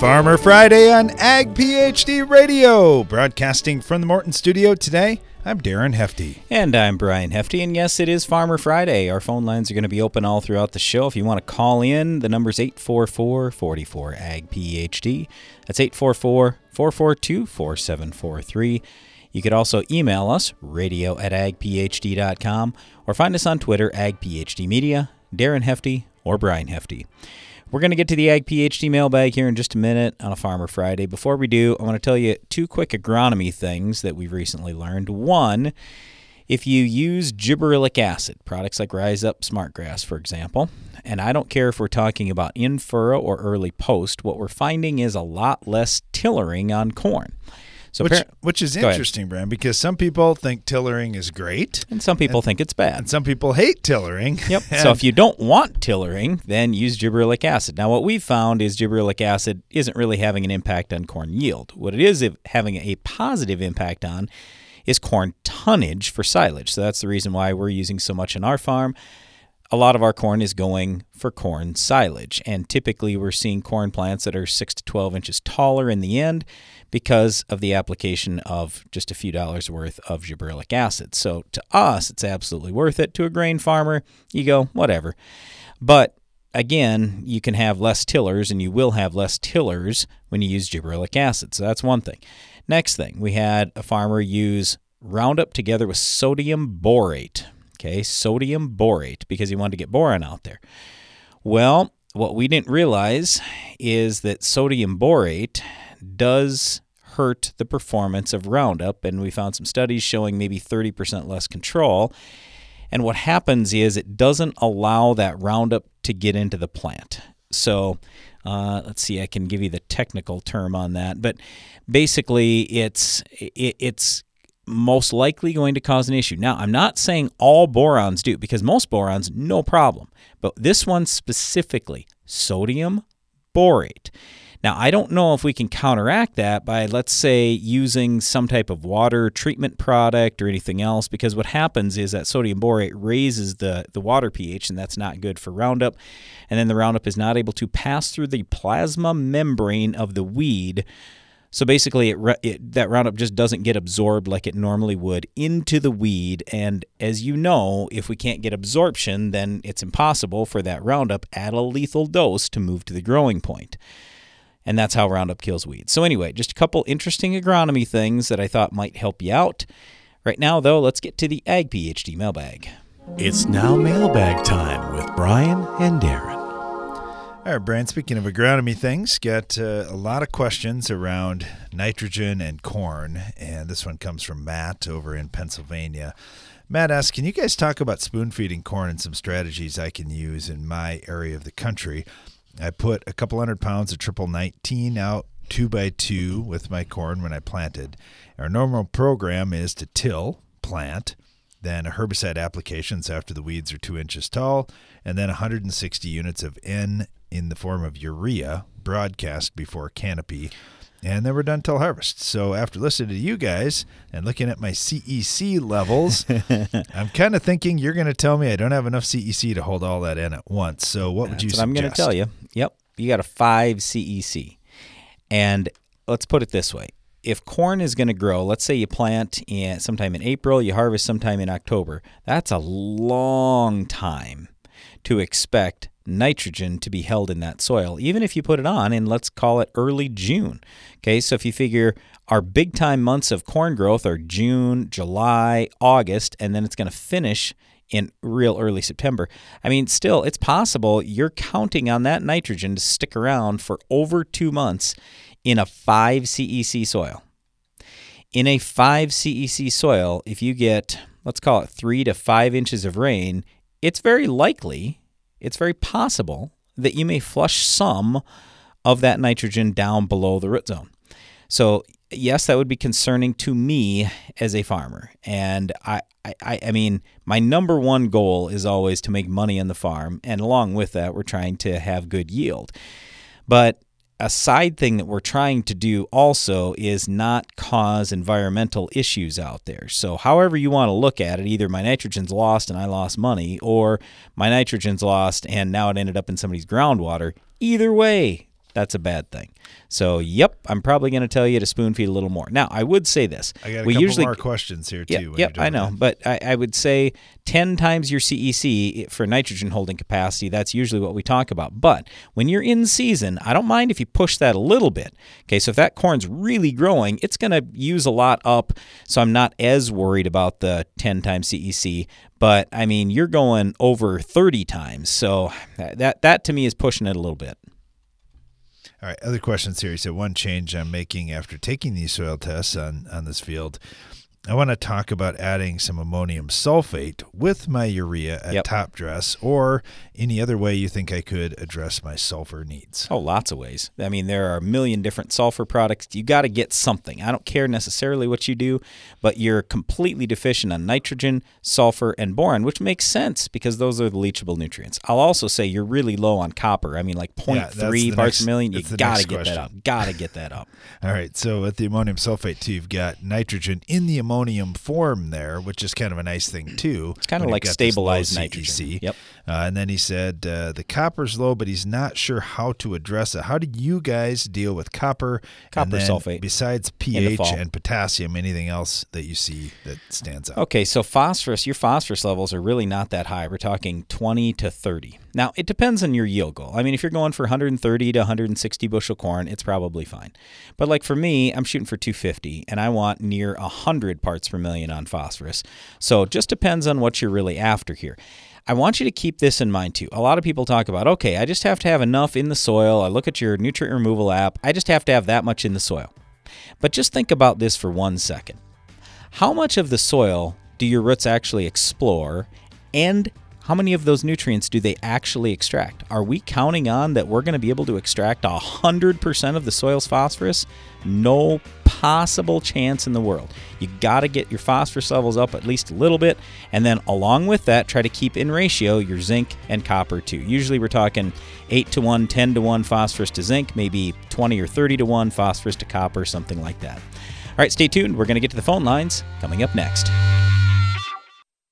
Farmer Friday on Ag PhD Radio, broadcasting from the Morton studio today. I'm Darren Hefty. And I'm Brian Hefty. And yes, it is Farmer Friday. Our phone lines are going to be open all throughout the show. If you want to call in, the number's 844 44 Ag PhD. That's 844 442 4743. You could also email us, radio at agphd.com, or find us on Twitter, agphdmedia, Darren Hefty, or Brian Hefty. We're going to get to the Ag PhD mailbag here in just a minute on a Farmer Friday. Before we do, I want to tell you two quick agronomy things that we've recently learned. One, if you use gibberellic acid, products like RyzUp SmartGrass, for example, and I don't care if we're talking about in furrow or early post, what we're finding is a lot less tillering on corn. So which, which is interesting, Brian, because some people think tillering is great, and some people and, think it's bad, and some people hate tillering. Yep. so if you don't want tillering, then use gibberellic acid. Now, what we've found is gibberellic acid isn't really having an impact on corn yield. What it is having a positive impact on is corn tonnage for silage. So that's the reason why we're using so much in our farm a lot of our corn is going for corn silage. And typically, we're seeing corn plants that are 6 to 12 inches taller in the end because of the application of just a few dollars worth of gibberellic acid. So, to us, it's absolutely worth it. To a grain farmer, you go, whatever. But again, you can have less tillers, and you will have less tillers when you use gibberellic acid. So, that's one thing. Next thing, we had a farmer use Roundup together with sodium borate okay, sodium borate, because he wanted to get boron out there. Well, what we didn't realize is that sodium borate does hurt the performance of Roundup, and we found some studies showing maybe 30% less control. And what happens is it doesn't allow that Roundup to get into the plant. So, uh, let's see, I can give you the technical term on that, but basically, it's it, it's most likely going to cause an issue. Now, I'm not saying all borons do, because most borons, no problem. But this one specifically, sodium borate. Now, I don't know if we can counteract that by, let's say, using some type of water treatment product or anything else, because what happens is that sodium borate raises the, the water pH, and that's not good for Roundup. And then the Roundup is not able to pass through the plasma membrane of the weed so basically, it, it, that Roundup just doesn't get absorbed like it normally would into the weed. And as you know, if we can't get absorption, then it's impossible for that Roundup at a lethal dose to move to the growing point. And that's how Roundup kills weeds. So, anyway, just a couple interesting agronomy things that I thought might help you out. Right now, though, let's get to the Ag PhD mailbag. It's now mailbag time with Brian and Darren. All right, Brian, speaking of agronomy things, got uh, a lot of questions around nitrogen and corn. And this one comes from Matt over in Pennsylvania. Matt asks, Can you guys talk about spoon feeding corn and some strategies I can use in my area of the country? I put a couple hundred pounds of triple 19 out two by two with my corn when I planted. Our normal program is to till, plant, then herbicide applications after the weeds are two inches tall, and then 160 units of N in the form of urea broadcast before canopy. And then we're done till harvest. So after listening to you guys and looking at my CEC levels, I'm kind of thinking you're going to tell me I don't have enough CEC to hold all that in at once. So what would That's you what suggest? I'm going to tell you. Yep. You got a 5 CEC. And let's put it this way. If corn is going to grow, let's say you plant in sometime in April, you harvest sometime in October. That's a long time to expect nitrogen to be held in that soil, even if you put it on in, let's call it early June. Okay, so if you figure our big time months of corn growth are June, July, August, and then it's going to finish in real early September. I mean, still, it's possible you're counting on that nitrogen to stick around for over two months in a 5 CEC soil. In a 5 CEC soil, if you get, let's call it three to five inches of rain, it's very likely it's very possible that you may flush some of that nitrogen down below the root zone. So, yes, that would be concerning to me as a farmer. And I, I, I mean, my number one goal is always to make money on the farm. And along with that, we're trying to have good yield. But a side thing that we're trying to do also is not cause environmental issues out there. So, however you want to look at it, either my nitrogen's lost and I lost money, or my nitrogen's lost and now it ended up in somebody's groundwater. Either way, that's a bad thing. So, yep, I'm probably going to tell you to spoon feed a little more. Now, I would say this: I got a we couple usually more questions here too. yeah, yep, I know, that. but I, I would say ten times your CEC for nitrogen holding capacity. That's usually what we talk about. But when you're in season, I don't mind if you push that a little bit. Okay, so if that corn's really growing, it's going to use a lot up. So I'm not as worried about the ten times CEC. But I mean, you're going over thirty times, so that that to me is pushing it a little bit. All right, other questions here. He said one change I'm making after taking these soil tests on on this field. I want to talk about adding some ammonium sulfate with my urea at Yep. top dress, or any other way you think I could address my sulfur needs. Oh, lots of ways. I mean, there are a million different sulfur products. You got to get something. I don't care necessarily what you do, but you're completely deficient on nitrogen, sulfur, and boron, which makes sense because those are the leachable nutrients. I'll also say you're really low on copper. I mean, like Yeah, 0.3 the parts per million. You got to get question. that up. Got to get that up. All right, so with the ammonium sulfate too, you've got nitrogen in the ammonium form there, which is kind of a nice thing too. It's kinda like stabilized nitrogen. Yep. Uh, and then he said uh, the copper's low, but he's not sure how to address it. How do you guys deal with copper? Copper sulfate Besides pH and potassium, anything else that you see that stands out? Okay, so phosphorus, your phosphorus levels are really not that high. We're talking 20 to 30. Now, it depends on your yield goal. I mean, if you're going for 130 to 160 bushel corn, it's probably fine. But like for me, I'm shooting for 250 and I want near 100 parts per million on phosphorus. So it just depends on what you're really after here. I want you to keep this in mind too. A lot of people talk about, okay, I just have to have enough in the soil. I look at your nutrient removal app. I just have to have that much in the soil. But just think about this for one second. How much of the soil do your roots actually explore and how many of those nutrients do they actually extract? Are we counting on that we're going to be able to extract 100% of the soil's phosphorus? No possible chance in the world. You got to get your phosphorus levels up at least a little bit, and then along with that, try to keep in ratio your zinc and copper too. Usually we're talking 8 to 1, 10 to 1 phosphorus to zinc, maybe 20 or 30 to 1 phosphorus to copper, something like that. All right, stay tuned. We're going to get to the phone lines coming up next.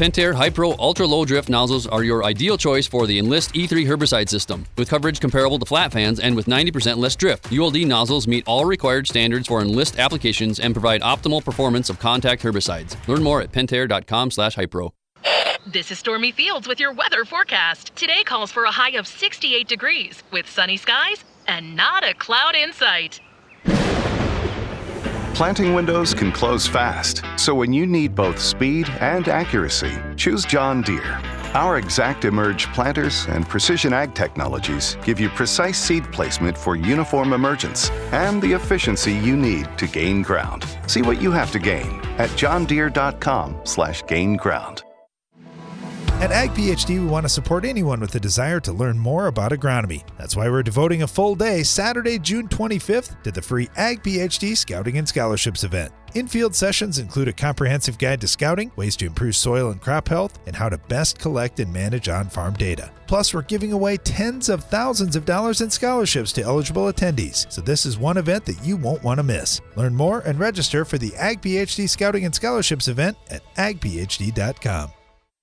Pentair Hypro Ultra Low Drift nozzles are your ideal choice for the Enlist E3 herbicide system. With coverage comparable to flat fans and with 90% less drift, ULD nozzles meet all required standards for Enlist applications and provide optimal performance of contact herbicides. Learn more at pentair.com/hypro. This is Stormy Fields with your weather forecast. Today calls for a high of 68 degrees with sunny skies and not a cloud in sight. Planting windows can close fast, so when you need both speed and accuracy, choose John Deere. Our ExactEmerge planters and precision ag technologies give you precise seed placement for uniform emergence and the efficiency you need to gain ground. See what you have to gain at johndeere.com/gain ground. At Ag PhD, we want to support anyone with a desire to learn more about agronomy. That's why we're devoting a full day, Saturday, June 25th, to the free Ag PhD Scouting and Scholarships event. In-field sessions include a comprehensive guide to scouting, ways to improve soil and crop health, and how to best collect and manage on farm data. Plus, we're giving away tens of thousands of dollars in scholarships to eligible attendees, so this is one event that you won't want to miss. Learn more and register for the Ag PhD Scouting and Scholarships event at agphd.com.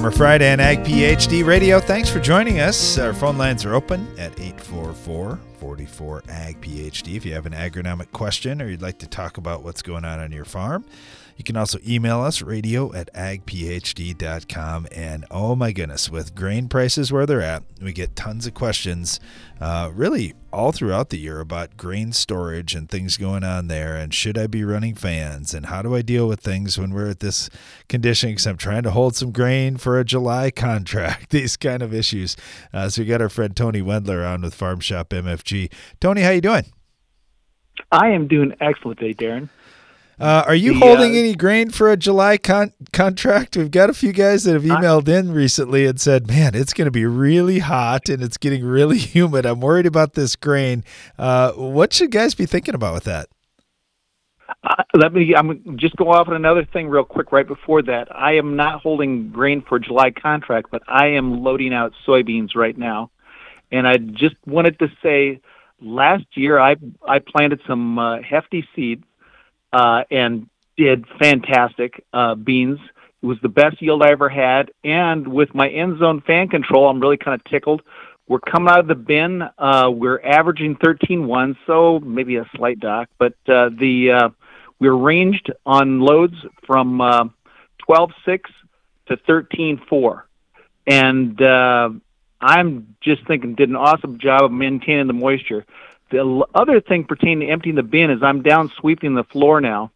Farmer Friday and Ag PhD Radio. Thanks for joining us. Our phone lines are open at 844 44 Ag PhD. If you have an agronomic question or you'd like to talk about what's going on on your farm, you can also email us, radio at agphd.com. And oh my goodness, with grain prices where they're at, we get tons of questions uh, really all throughout the year about grain storage and things going on there. And should I be running fans? And how do I deal with things when we're at this condition? Because I'm trying to hold some grain for a July contract, these kind of issues. Uh, so we got our friend Tony Wendler on with Farm Shop MFG. Tony, how you doing? I am doing excellent today, Darren. Uh, are you The, holding uh, any grain for a July con- contract? We've got a few guys that have emailed in recently and said, "Man, it's going to be really hot and it's getting really humid. I'm worried about this grain." Uh, what should guys be thinking about with that? Uh, let me. I'm just go off on another thing real quick. Right before that, I am not holding grain for July contract, but I am loading out soybeans right now, and I just wanted to say, last year I I planted some uh, hefty seeds uh, and did fantastic uh, beans. It was the best yield I ever had, and with my end zone fan control, I'm really kind of tickled. We're coming out of the bin. Uh, we're averaging 13.1, so maybe a slight dock, but uh, the uh, we're ranged on loads from uh, 12.6 to 13.4, and uh, I'm just thinking did an awesome job of maintaining the moisture. The other thing pertaining to emptying the bin is I'm down sweeping the floor now,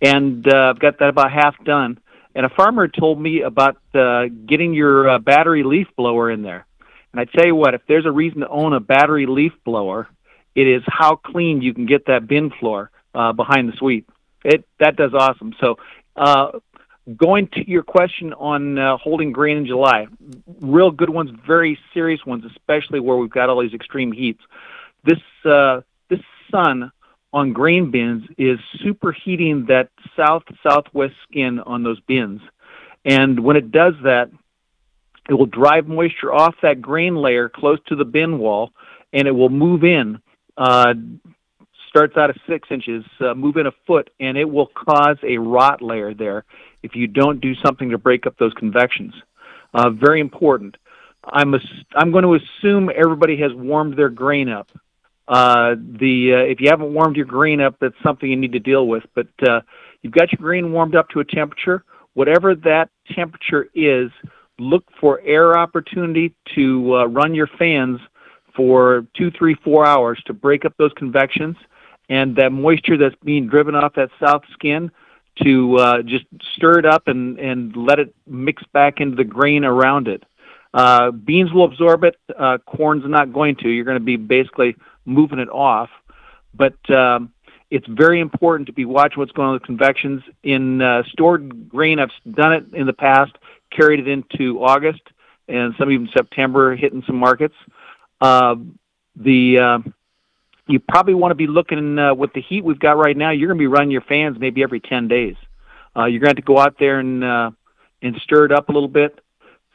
and uh, I've got that about half done. And a farmer told me about uh, getting your uh, battery leaf blower in there. And I tell you what, if there's a reason to own a battery leaf blower, it is how clean you can get that bin floor uh, behind the sweep. It that does awesome. So, uh, going to your question on uh, holding grain in July, real good ones, very serious ones, especially where we've got all these extreme heats. This uh, this sun on grain bins is superheating that south southwest skin on those bins, and when it does that, it will drive moisture off that grain layer close to the bin wall, and it will move in. Uh, starts out at six inches, uh, move in a foot, and it will cause a rot layer there if you don't do something to break up those convections. Uh, very important. I'm ass- I'm going to assume everybody has warmed their grain up. Uh, the uh, if you haven't warmed your grain up, that's something you need to deal with. But uh, you've got your grain warmed up to a temperature. Whatever that temperature is, look for air opportunity to uh, run your fans for two, three, four hours to break up those convections and that moisture that's being driven off that south skin to uh, just stir it up and, and let it mix back into the grain around it. Uh, beans will absorb it. Uh, corn's not going to. You're going to be basically moving it off. But um, it's very important to be watching what's going on with convections. In uh, stored grain, I've done it in the past, carried it into August and some even September, hitting some markets. Uh, the uh, you probably want to be looking uh, with the heat we've got right now. You're going to be running your fans maybe every 10 days. Uh, you're going to have to go out there and uh, and stir it up a little bit.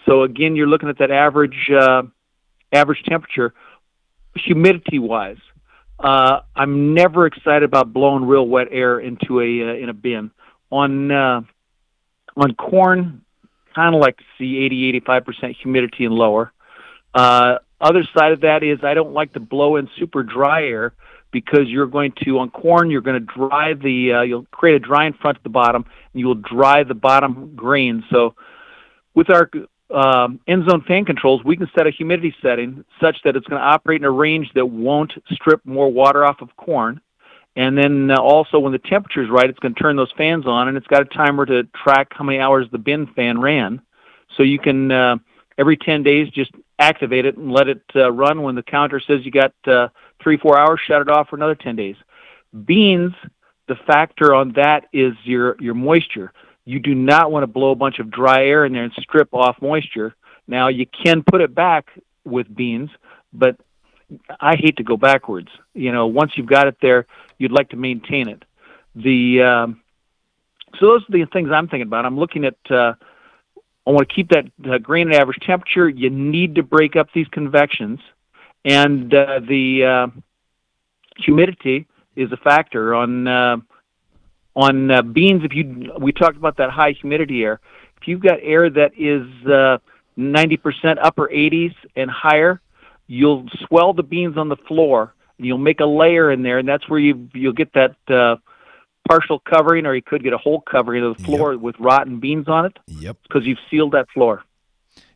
So again, you're looking at that average uh, average temperature. Humidity wise, uh, I'm never excited about blowing real wet air into a uh, in a bin. On uh, on corn, kind of like to see 80 85 percent humidity and lower. Uh, other side of that is I don't like to blow in super dry air because you're going to on corn you're going to dry the uh, you'll create a drying front at the bottom and you will dry the bottom grain. So with our um, end zone fan controls, we can set a humidity setting such that it's going to operate in a range that won't strip more water off of corn. And then uh, also when the temperature is right, it's going to turn those fans on, and it's got a timer to track how many hours the bin fan ran. So you can uh, every 10 days just activate it and let it uh, run. When the counter says you got uh, three, four hours, shut it off for another 10 days. Beans, the factor on that is your your moisture. You do not want to blow a bunch of dry air in there and strip off moisture. Now you can put it back with beans, but I hate to go backwards. You know, once you've got it there, you'd like to maintain it. The um, so those are the things I'm thinking about. I'm looking at. Uh, I want to keep that uh, grain at average temperature. You need to break up these convections, and uh, the uh, humidity is a factor on uh, on uh, beans. If you we talked about that high humidity air. If you've got air that is uh, 90% upper 80s and higher, you'll swell the beans on the floor, and you'll make a layer in there, and that's where you you'll get that uh, partial covering, or you could get a whole covering of the floor yep. with rotten beans on it. Yep. Because you've sealed that floor.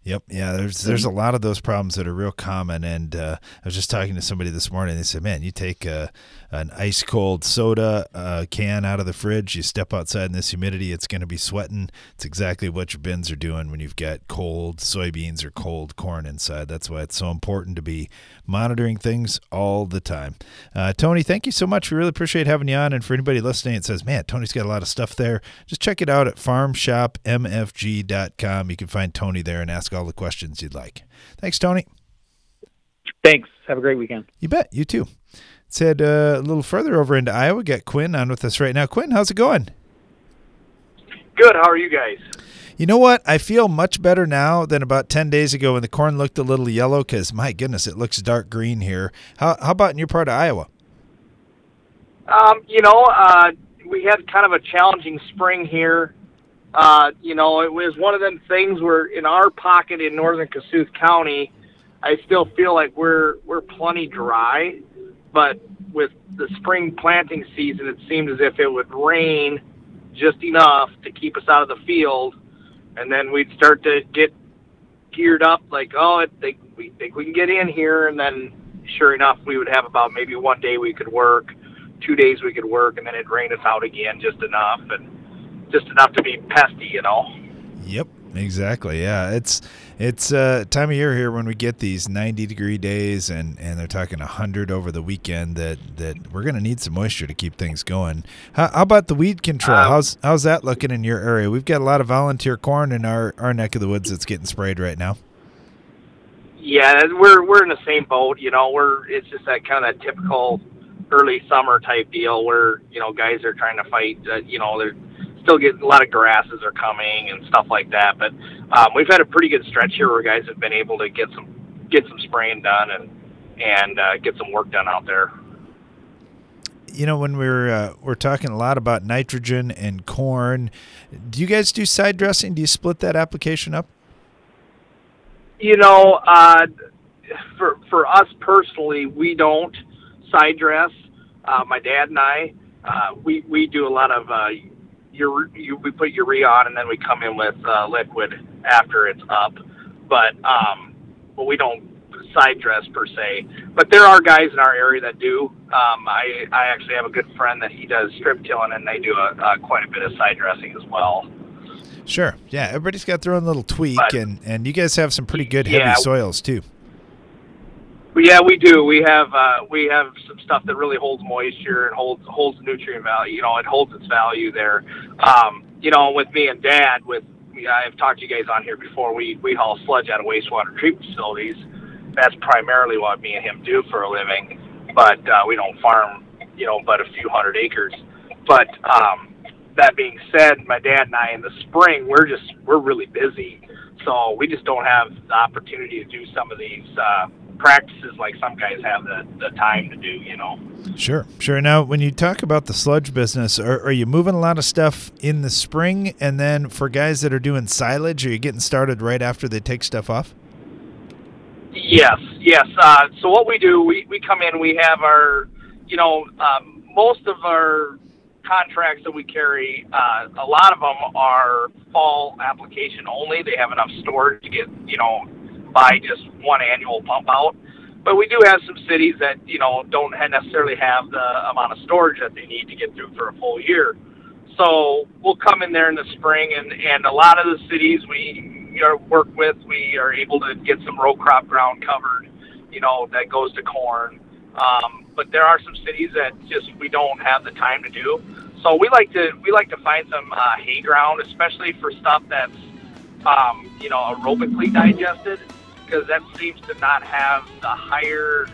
Yep. Yeah. There's there's a lot of those problems that are real common, and uh, I was just talking to somebody this morning. They said, "Man, you take a, an ice cold soda uh, can out of the fridge, you step outside in this humidity, it's going to be sweating. It's exactly what your bins are doing when you've got cold soybeans or cold corn inside. That's why it's so important to be monitoring things all the time." Uh, Tony, thank you so much. We really appreciate having you on. And for anybody listening, it says, "Man, Tony's got a lot of stuff there." Just check it out at farmshopmfg.com. You can find Tony there and ask ask all the questions you'd like. Thanks, Tony. Thanks. Have a great weekend. You bet. You too. Let's head uh, a little further over into Iowa. Got Quinn on with us right now. Quinn, how's it going? Good. How are you guys? You know what? I feel much better now than about 10 days ago when the corn looked a little yellow because, my goodness, it looks dark green here. How, how about in your part of Iowa? Um, you know, uh, we had kind of a challenging spring here uh, you know, it was one of them things where in our pocket in northern Kossuth County, I still feel like we're we're plenty dry, but with the spring planting season, it seemed as if it would rain just enough to keep us out of the field, and then we'd start to get geared up, like, oh, I think we think we can get in here, and then sure enough, we would have about maybe one day we could work, two days we could work, and then it'd rain us out again just enough, and just enough to be pesty, you know. Yep, exactly. Yeah, it's it's uh, time of year here when we get these 90 degree days and, and they're talking 100 over the weekend that, that we're going to need some moisture to keep things going. How, how about the weed control? Um, how's how's that looking in your area? We've got a lot of volunteer corn in our, our neck of the woods that's getting sprayed right now. Yeah, we're we're in the same boat. You know, we're it's just that kind of typical early summer type deal where you know guys are trying to fight. Uh, you know, they're still get a lot of grasses are coming and stuff like that. But um, we've had a pretty good stretch here where guys have been able to get some get some spraying done and and uh, get some work done out there. You know, when we're uh, we're talking a lot about nitrogen and corn, do you guys do side dressing? Do you split that application up? You know, uh, for for us personally, we don't side dress. Uh, my dad and I, uh, we we do a lot of uh, your you, we put urea on and then we come in with uh, liquid after it's up. But um, but we don't side dress per se. But there are guys in our area that do. Um, I I actually have a good friend that he does strip tilling and they do a, a quite a bit of side dressing as well. Sure. Yeah, everybody's got their own little tweak, but, and and you guys have some pretty good heavy yeah, soils too. Yeah, we do. We have uh, we have some stuff that really holds moisture and holds holds nutrient value. You know, it holds its value there. Um, you know, with me and Dad, with I've talked to you guys on here before. We we haul sludge out of wastewater treatment facilities. That's primarily what me and him do for a living. But uh, we don't farm, you know, but a few hundred acres. But um, that being said, my dad and I in the spring we're just we're really busy, so we just don't have the opportunity to do some of these. Uh, practices like some guys have the, the time to do, you know. Sure, sure. Now, when you talk about the sludge business, are, are you moving a lot of stuff in the spring? And then for guys that are doing silage, are you getting started right after they take stuff off? Yes, yes. Uh, so what we do, we, we come in, we have our, you know, um, most of our contracts that we carry, uh, a lot of them are fall application only. They have enough storage to get, you know, buy just one annual pump out. But we do have some cities that you know don't necessarily have the amount of storage that they need to get through for a full year. So we'll come in there in the spring, and and a lot of the cities we work with, we are able to get some row crop ground covered. You know that goes to corn. Um, but there are some cities that just we don't have the time to do. So we like to we like to find some uh, hay ground, especially for stuff that's um, you know aerobically digested because that seems to not have the higher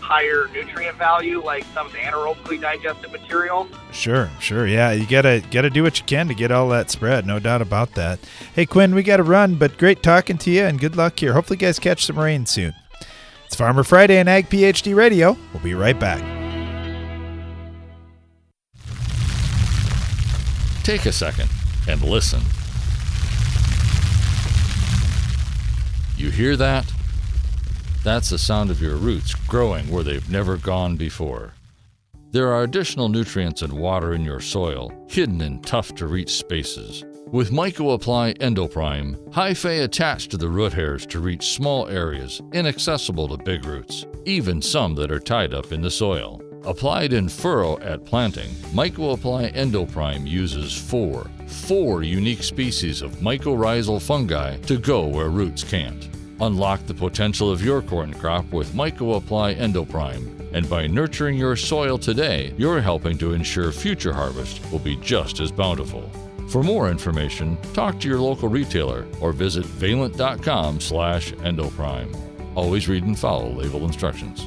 higher nutrient value like some of the anaerobically digested material. Sure, sure. Yeah, you gotta gotta do what you can to get all that spread. No doubt about that. Hey Quinn, we gotta run, but great talking to you and good luck here. Hopefully, you guys catch some rain soon. It's Farmer Friday and Ag PhD Radio. We'll be right back. Take a second and listen. You hear that? That's the sound of your roots growing where they've never gone before. There are additional nutrients and water in your soil, hidden in tough to reach spaces. With MycoApply Endoprime, hyphae attach to the root hairs to reach small areas inaccessible to big roots, even some that are tied up in the soil. Applied in furrow at planting, MycoApply Endoprime uses four, four unique species of mycorrhizal fungi to go where roots can't. Unlock the potential of your corn crop with MycoApply Endoprime. And by nurturing your soil today, you're helping to ensure future harvest will be just as bountiful. For more information, talk to your local retailer or visit valent.com slash endoprime. Always read and follow label instructions.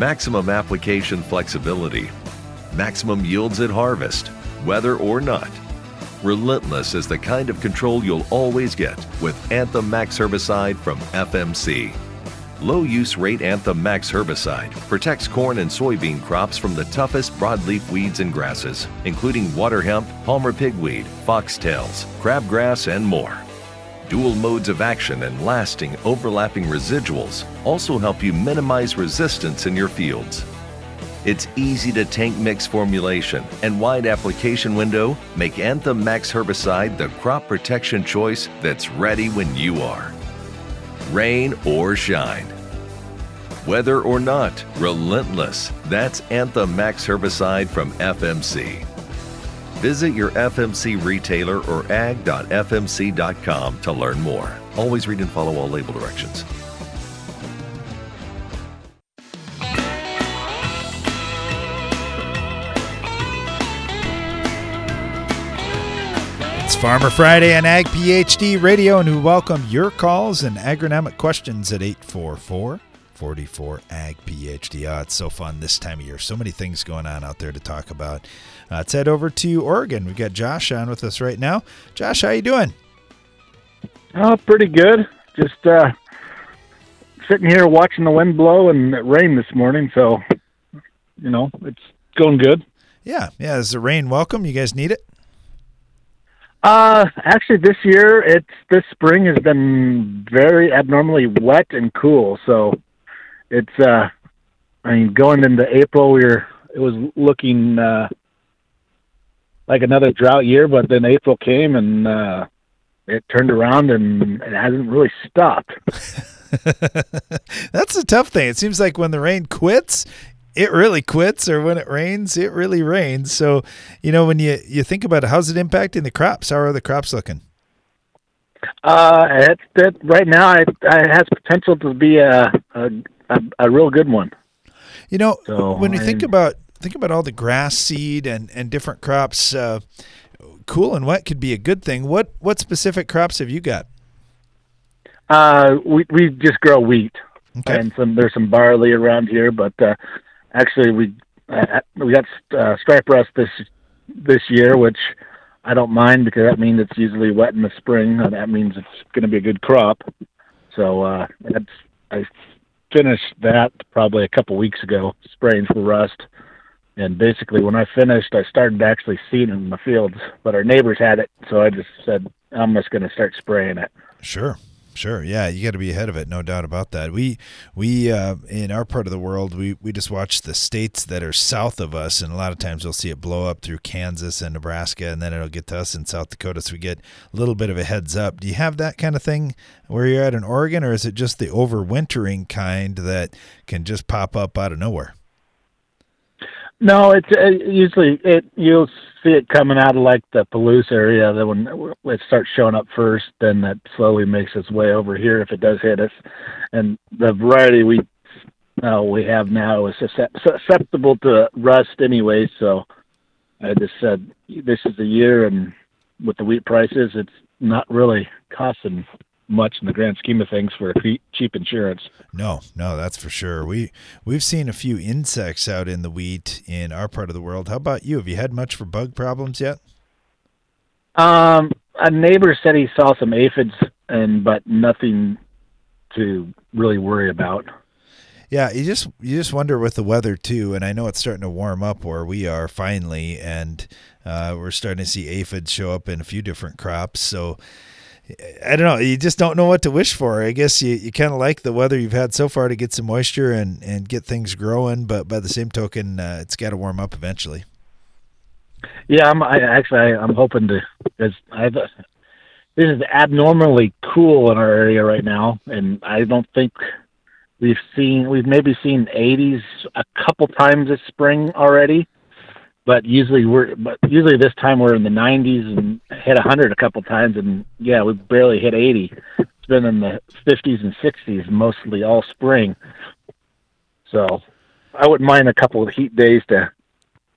Maximum application flexibility. Maximum yields at harvest, whether or not. Relentless is the kind of control you'll always get with Anthem Max herbicide from FMC. Low use rate Anthem Max herbicide protects corn and soybean crops from the toughest broadleaf weeds and grasses, including water hemp, palmer pigweed, foxtails, crabgrass, and more. Dual modes of action and lasting overlapping residuals also help you minimize resistance in your fields. Its easy to tank mix formulation and wide application window make Anthem Max herbicide the crop protection choice that's ready when you are. Rain or shine. Whether or not, relentless. That's Anthem Max herbicide from FMC. Visit your FMC retailer or ag.fmc.com to learn more. Always read and follow all label directions. It's Farmer Friday on Ag PhD Radio, and we welcome your calls and agronomic questions at 844 44 Ag PhD. Oh, it's so fun this time of year. So many things going on out there to talk about. Uh, let's head over to Oregon. We've got Josh on with us right now. Josh, how you doing? Oh, pretty good. Just uh, sitting here watching the wind blow and it rained this morning, so you know it's going good. Yeah, yeah. Is the rain welcome? You guys need it? Uh, actually, this year it's this spring has been very abnormally wet and cool. So it's uh, I mean, going into April, we were it was looking uh, like another drought year, but then April came and uh, it turned around and it hasn't really stopped. That's a tough thing. It seems like when the rain quits, it really quits, or when it rains, it really rains. So, you know, when you you think about it, how's it impacting the crops? How are the crops looking? Uh, it, it right now it, it has potential to be a a, a, a real good one. You know, So, when you think about think about all the grass seed and and different crops, uh, cool and wet could be a good thing. What what specific crops have you got? Uh, we we just grow wheat, Okay. and some there's some barley around here, but uh, actually we uh, we got uh, stripe rust this this year, which I don't mind because that means it's usually wet in the spring, and that means it's going to be a good crop. So uh, that's I finished that probably a couple weeks ago, spraying for rust. And basically, when I finished, I started actually seeing it in the fields, but our neighbors had it, so I just said I'm just going to start spraying it. Sure. Sure. Yeah, you got to be ahead of it, no doubt about that. We we uh, in our part of the world, we we just watch the states that are south of us, and a lot of times we'll see it blow up through Kansas and Nebraska, and then it'll get to us in South Dakota. So we get a little bit of a heads up. Do you have that kind of thing where you're at in Oregon, or is it just the overwintering kind that can just pop up out of nowhere? No, it's uh, usually it. You'll see it coming out of like the Palouse area. That when it starts showing up first, then that slowly makes its way over here if it does hit us. And the variety we uh, we have now is susceptible to rust anyway. So I just said this is the year, and with the wheat prices, it's not really costing much in the grand scheme of things for cheap insurance. No, no, that's for sure. We we've seen a few insects out in the wheat in our part of the world. How about you? Have you had much for bug problems yet? Um, a neighbor said he saw some aphids, and but nothing to really worry about. Yeah, you just you just wonder with the weather too, and I know it's starting to warm up where we are finally, and uh, we're starting to see aphids show up in a few different crops. So I don't know. You just don't know what to wish for. I guess you, you kind of like the weather you've had so far to get some moisture and, and get things growing, but by the same token, uh, it's got to warm up eventually. Yeah, I'm I, actually I, am hoping to because I've uh, this is abnormally cool in our area right now, and I don't think we've seen we've maybe seen 80s a couple times this spring already but usually we're but usually this time we're in the 90s and hit 100 a couple times and yeah we barely hit 80 it's been in the 50s and 60s mostly all spring. So i wouldn't mind a couple of heat days to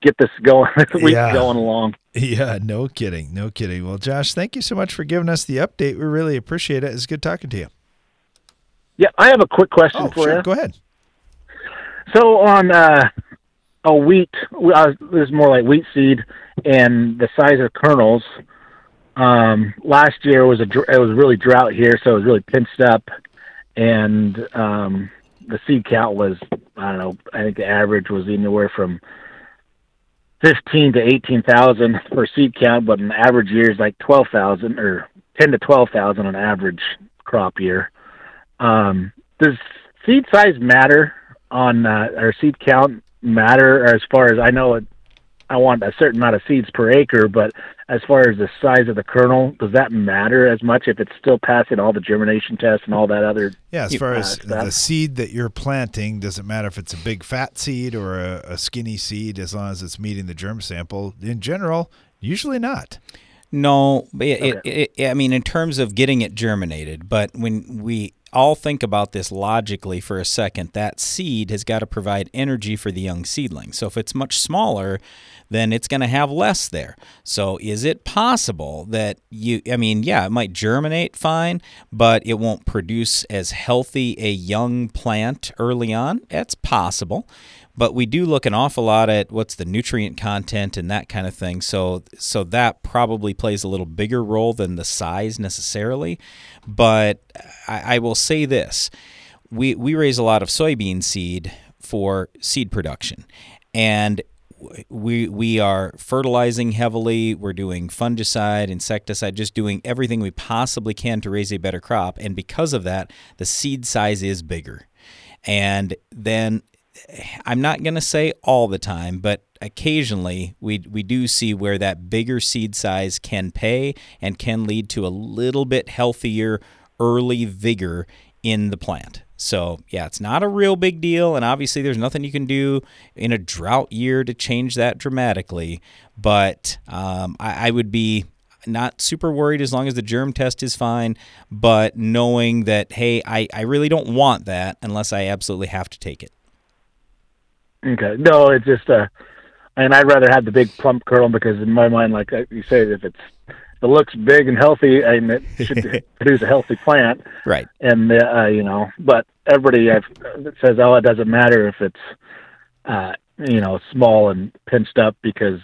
get this going week yeah. going along. Yeah no kidding no kidding. Well josh thank you so much for giving us the update. We really appreciate it. It's good talking to you. Yeah i have a quick question oh, for sure. you. Go ahead. So on uh a wheat. Uh, this is more like wheat seed, and the size of kernels. Um, last year was a it was really drought here, so it was really pinched up, and um, the seed count was I don't know. I think the average was anywhere from fifteen to eighteen thousand per seed count, but an average year is like twelve thousand or ten to twelve thousand on average crop year. Um, does seed size matter on uh, seed count matter as far as I know it I want a certain amount of seeds per acre, but as far as the size of the kernel, does that matter as much if it's still passing all the germination tests and all that other? Yeah, as far uh, as stuff? the seed that you're planting, doesn't matter if it's a big fat seed or a, a skinny seed, as long as it's meeting the germ sample. In general, usually not. No, it, okay. it, it, I mean, in terms of getting it germinated, but when we all think about this logically for a second. That seed has got to provide energy for the young seedling. So if it's much smaller, then it's going to have less there. So is it possible that you, I mean, yeah, it might germinate fine, but it won't produce as healthy a young plant early on? That's possible but we do look an awful lot at what's the nutrient content and that kind of thing. So so that probably plays a little bigger role than the size necessarily. But I, I will say this: we we raise a lot of soybean seed for seed production, and we we are fertilizing heavily. We're doing fungicide, insecticide, just doing everything we possibly can to raise a better crop. And because of that, the seed size is bigger. And then I'm not going to say all the time, but occasionally we we do see where that bigger seed size can pay and can lead to a little bit healthier early vigor in the plant. So, yeah, it's not a real big deal. And obviously, there's nothing you can do in a drought year to change that dramatically. But um, I, I would be not super worried as long as the germ test is fine, but knowing that, hey, I, I really don't want that unless I absolutely have to take it. Okay. No, it's just uh, and I'd rather have the big plump kernel because in my mind, like you say, if it's if it looks big and healthy, and it should produce a healthy plant, right? And uh, you know, but everybody I've, says, oh, it doesn't matter if it's uh, you know small and pinched up because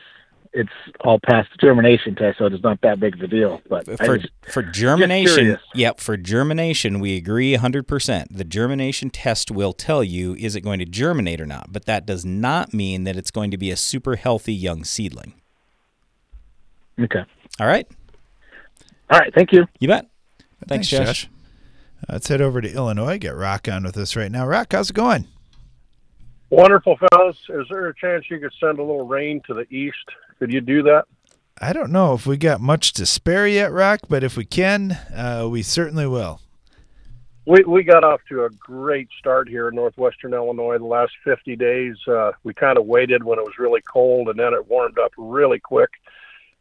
it's all past the germination test, so it's not that big of a deal. But for just, for germination, yep, for germination, we agree 100%. The germination test will tell you is it going to germinate or not, but that does not mean that it's going to be a super healthy young seedling. Okay. All right. All right. Thank you. You bet. Thanks, Thanks Josh. Josh. Let's head over to Illinois. Get Rock on with us right now. Rock, how's it going? Wonderful, fellas. Is there a chance you could send a little rain to the east? Could you do that? I don't know if we got much to spare yet, Rock, but if we can, uh, we certainly will. We we got off to a great start here in northwestern Illinois. The last 50 days, uh, we kind of waited when it was really cold, and then it warmed up really quick.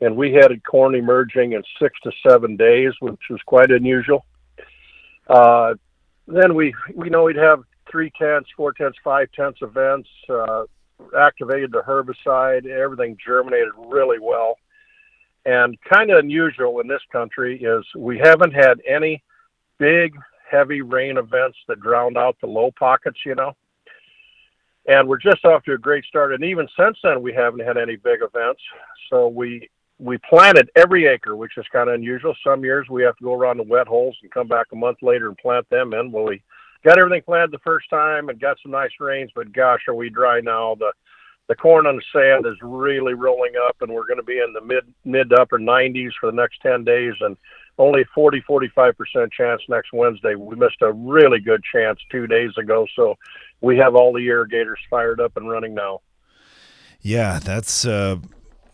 And we had corn emerging in six to seven days, which was quite unusual. Uh, then we we know we'd have three tenths, four tenths, five tenths events. Uh, activated the herbicide. Everything germinated really well. And kind of unusual in this country is we haven't had any big, heavy rain events that drowned out the low pockets, you know. And we're just off to a great start. And even since then, we haven't had any big events. So we we planted every acre, which is kind of unusual. Some years we have to go around the wet holes and come back a month later and plant them in. Well, we got everything planted the first time and got some nice rains, but gosh, are we dry now? The the corn on the sand is really rolling up, and we're going to be in the mid mid to upper 90s for the next 10 days, and only 40 45 percent chance next Wednesday. We missed a really good chance two days ago, so we have all the irrigators fired up and running now. Yeah, that's uh,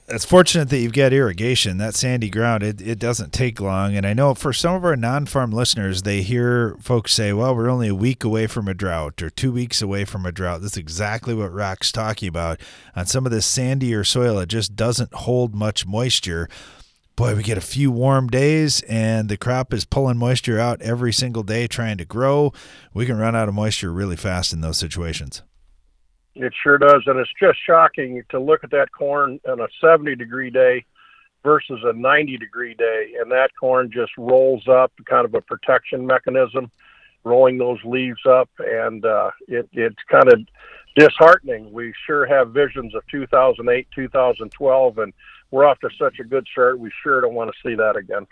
it's fortunate that you've got irrigation. That sandy ground, it, it doesn't take long. And I know for some of our non farm listeners, they hear folks say, well, we're only a week away from a drought or two weeks away from a drought. That's exactly what Rock's talking about. On some of this sandier soil, it just doesn't hold much moisture. Boy, we get a few warm days and the crop is pulling moisture out every single day trying to grow. We can run out of moisture really fast in those situations. It sure does, and it's just shocking to look at that corn on a 70 degree day versus a 90 degree day, and that corn just rolls up, kind of a protection mechanism, rolling those leaves up, and uh, it, it's kind of disheartening. We sure have visions of 2008, 2012, and we're off to such a good start. We sure don't want to see that again.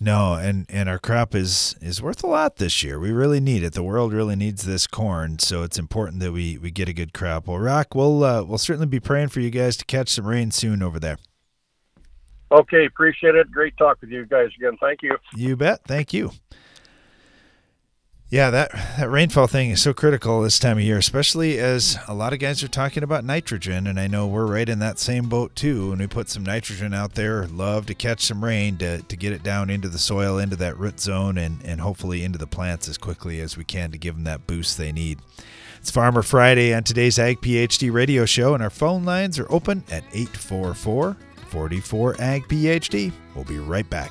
No, and and our crop is is worth a lot this year. We really need it. The world really needs this corn, so it's important that we we get a good crop. Well, Rock, we'll uh, we'll certainly be praying for you guys to catch some rain soon over there. Okay, appreciate it. Great talk with you guys again. Thank you. You bet. Thank you. Yeah, that that rainfall thing is so critical this time of year, especially as a lot of guys are talking about nitrogen, and I know we're right in that same boat too. When we put some nitrogen out there, love to catch some rain to, to get it down into the soil, into that root zone, and and hopefully into the plants as quickly as we can to give them that boost they need. It's Farmer Friday on today's Ag PhD radio show, and our phone lines are open at 844 44 Ag PhD. We'll be right back.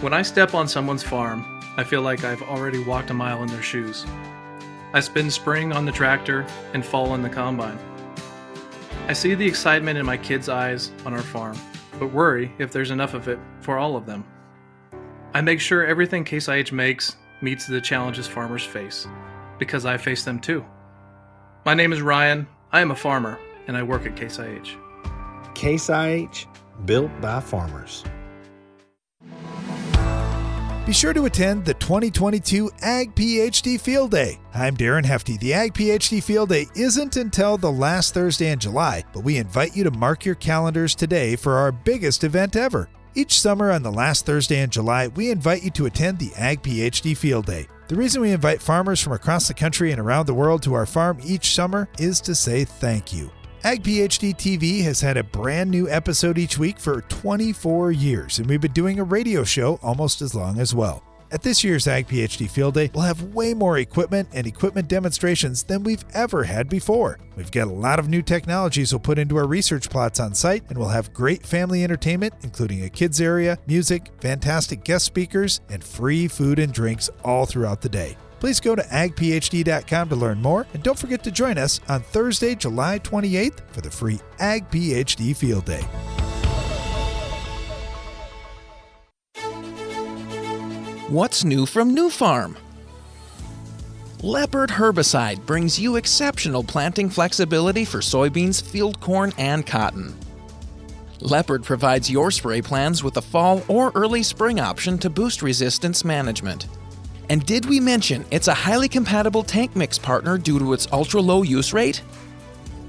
When I step on someone's farm, I feel like I've already walked a mile in their shoes. I spend spring on the tractor and fall in the combine. I see the excitement in my kids' eyes on our farm, but worry if there's enough of it for all of them. I make sure everything Case IH makes meets the challenges farmers face, because I face them too. My name is Ryan, I am a farmer, and I work at Case IH. Case IH, built by farmers. Be sure to attend the 2022 Ag PhD Field Day. I'm Darren Hefty. The Ag PhD Field Day isn't until the last Thursday in July, but we invite you to mark your calendars today for our biggest event ever. Each summer on the last Thursday in July, we invite you to attend the Ag PhD Field Day. The reason we invite farmers from across the country and around the world to our farm each summer is to say thank you. Ag PhD TV has had a brand new episode each week for 24 years, and we've been doing a radio show almost as long as well. At this year's Ag PhD Field Day, we'll have way more equipment and equipment demonstrations than we've ever had before. We've got a lot of new technologies we'll put into our research plots on site, and we'll have great family entertainment, including a kids area, music, fantastic guest speakers, and free food and drinks all throughout the day. Please go to agphd.com to learn more, and don't forget to join us on Thursday, July 28th for the free Ag PhD Field Day. What's new from Nufarm? Leopard herbicide brings you exceptional planting flexibility for soybeans, field corn, and cotton. Leopard provides your spray plans with a fall or early spring option to boost resistance management. And did we mention it's a highly compatible tank mix partner due to its ultra low use rate?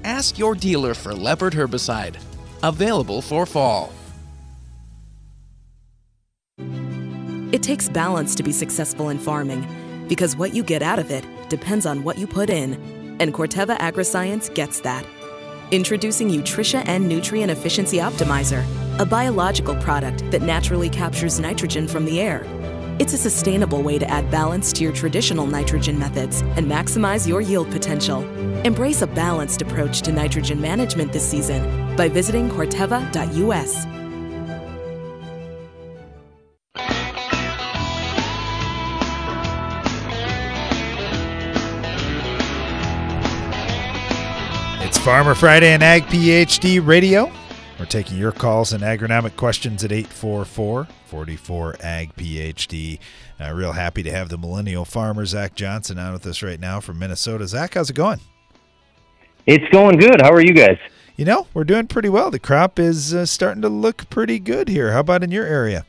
Ask your dealer for Leopard herbicide. Available for fall. It takes balance to be successful in farming because what you get out of it depends on what you put in. And Corteva Agriscience gets that. Introducing Utrisha N Nutrient Efficiency Optimizer, a biological product that naturally captures nitrogen from the air. It's a sustainable way to add balance to your traditional nitrogen methods and maximize your yield potential. Embrace a balanced approach to nitrogen management this season by visiting Corteva.us. It's Farmer Friday and Ag PhD Radio. We're taking your calls and agronomic questions at 844 44 Ag PhD. Uh, real happy to have the millennial farmer, Zach Johnson, on with us right now from Minnesota. Zach, how's it going? It's going good. How are you guys? You know, we're doing pretty well. The crop is uh, starting to look pretty good here. How about in your area?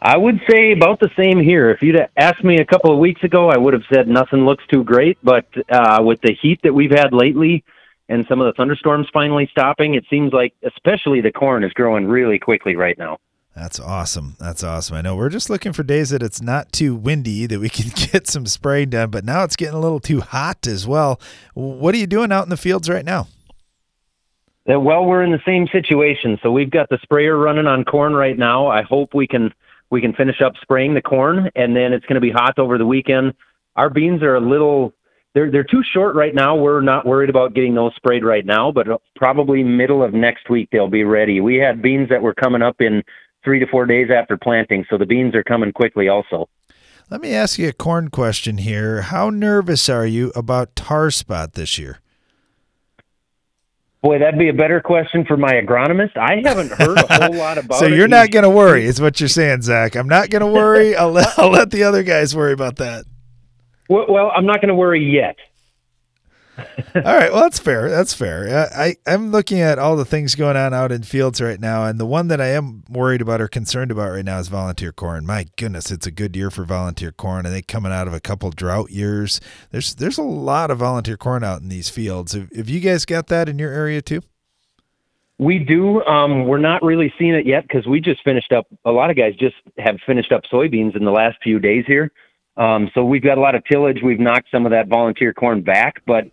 I would say about the same here. If you'd asked me a couple of weeks ago, I would have said nothing looks too great. But uh, with the heat that we've had lately and some of the thunderstorms finally stopping, it seems like especially the corn is growing really quickly right now. That's awesome. That's awesome. I know we're just looking for days that it's not too windy that we can get some spraying done, but now it's getting a little too hot as well. What are you doing out in the fields right now? Uh, Well, we're in the same situation. So we've got the sprayer running on corn right now. I hope we can we can finish up spraying the corn, and then it's going to be hot over the weekend. Our beans are a little they're they're too short right now. We're not worried about getting those sprayed right now, but uh, probably middle of next week they'll be ready. We had beans that were coming up in three to four days after planting, so the beans are coming quickly also. Let me ask you a corn question here. How nervous are you about tar spot this year? Boy, that'd be a better question for my agronomist. I haven't heard a whole lot about so it. you're not going to worry, is what you're saying, Zach. I'm not going to worry. I'll let, I'll let the other guys worry about that. Well, I'm not going to worry yet. all right, well that's fair. That's fair. I, I I'm looking at all the things going on out in fields right now, and the one that I am worried about or concerned about right now is volunteer corn. My goodness, it's a good year for volunteer corn. I think coming out of a couple drought years, there's there's a lot of volunteer corn out in these fields. Have, have you guys got that in your area too? We do. Um, we're not really seeing it yet because we just finished up. A lot of guys just have finished up soybeans in the last few days here. Um, so we've got a lot of tillage. We've knocked some of that volunteer corn back, but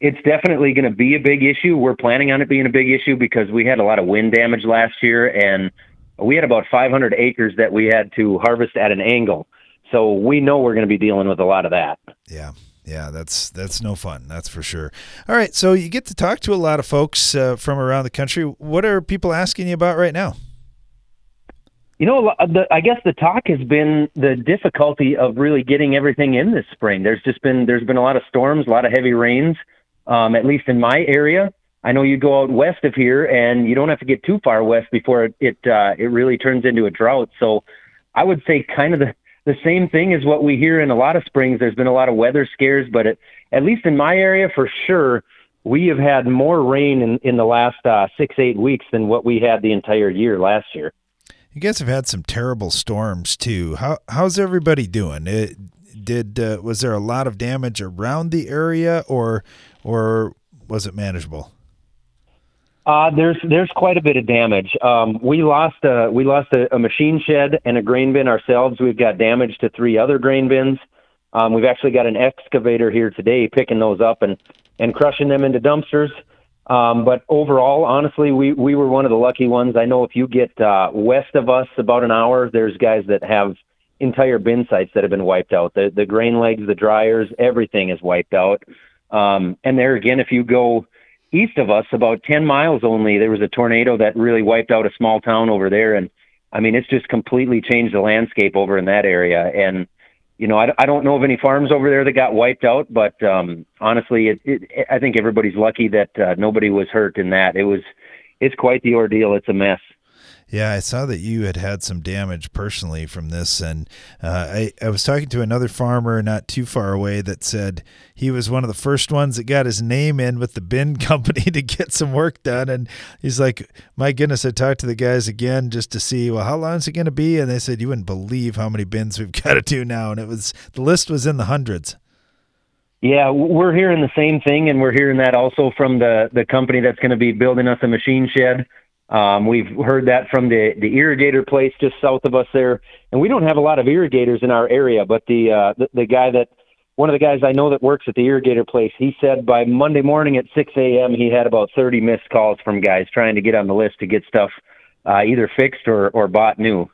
it's definitely going to be a big issue. We're planning on it being a big issue because we had a lot of wind damage last year, and we had about 500 acres that we had to harvest at an angle. So we know we're going to be dealing with a lot of that. Yeah. Yeah, that's that's no fun. That's for sure. All right, so you get to talk to a lot of folks uh, from around the country. What are people asking you about right now? You know, the, I guess the talk has been the difficulty of really getting everything in this spring. There's just been there's been a lot of storms, a lot of heavy rains. Um, at least in my area, I know you go out west of here, and you don't have to get too far west before it it, uh, it really turns into a drought. So, I would say kind of the the same thing as what we hear in a lot of springs. There's been a lot of weather scares, but it, at least in my area, for sure, we have had more rain in in the last uh, six eight weeks than what we had the entire year last year. You guys have had some terrible storms too. How how's everybody doing? It, did uh, was there a lot of damage around the area, or or was it manageable? Uh, there's there's quite a bit of damage. Um, we lost a we lost a, a machine shed and a grain bin ourselves. We've got damage to three other grain bins. Um, we've actually got an excavator here today picking those up and and crushing them into dumpsters. Um, but overall, honestly, we, we were one of the lucky ones. I know if you get uh, west of us about an hour, there's guys that have entire bin sites that have been wiped out. The the grain legs, the dryers, everything is wiped out. Um, and there again, if you go east of us, about 10 miles only, there was a tornado that really wiped out a small town over there. And I mean, it's just completely changed the landscape over in that area. And you know, I, I don't know of any farms over there that got wiped out, but um, honestly, it, it, I think everybody's lucky that uh, nobody was hurt in that. It was, it's quite the ordeal. It's a mess. Yeah, I saw that you had had some damage personally from this, and uh, I I was talking to another farmer not too far away that said he was one of the first ones that got his name in with the bin company to get some work done, and he's like, "My goodness!" I talked to the guys again just to see, well, how long is it going to be? And they said you wouldn't believe how many bins we've got to do now, and it was the list was in the hundreds. Yeah, we're hearing the same thing, and we're hearing that also from the the company that's going to be building us a machine shed. Um, we've heard that from the the irrigator place just south of us there, and we don't have a lot of irrigators in our area. But the uh, the, the guy that one of the guys I know that works at the irrigator place, he said by Monday morning at 6 a.m. he had about 30 missed calls from guys trying to get on the list to get stuff uh, either fixed or or bought new.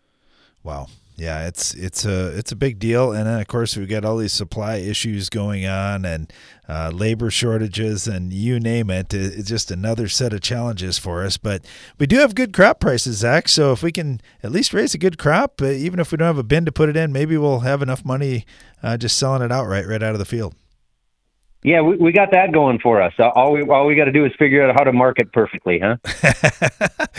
Wow. Yeah, it's it's a it's a big deal, and then of course we've got all these supply issues going on, and uh, labor shortages, and you name it. It's just another set of challenges for us. But we do have good crop prices, Zach. So if we can at least raise a good crop, uh, even if we don't have a bin to put it in, maybe we'll have enough money uh, just selling it outright right out of the field. Yeah, we, we got that going for us. All we all we got to do is figure out how to market perfectly, huh?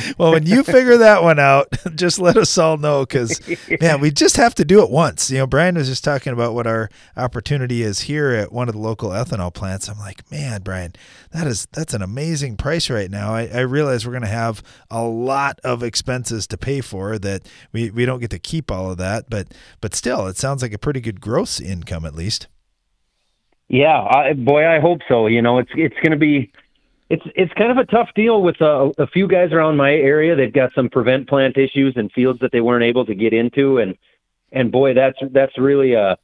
well, when you figure that one out, just let us all know because man, we just have to do it once. You know, Brian was just talking about what our opportunity is here at one of the local ethanol plants. I'm like, man, Brian, that is that's an amazing price right now. I, I realize we're going to have a lot of expenses to pay for that we we don't get to keep all of that, but but still, it sounds like a pretty good gross income at least. Yeah, I, boy, I hope so. You know, it's it's going to be it's it's kind of a tough deal with a, a few guys around my area. They've got some prevent plant issues and fields that they weren't able to get into, and and boy, that's that's really a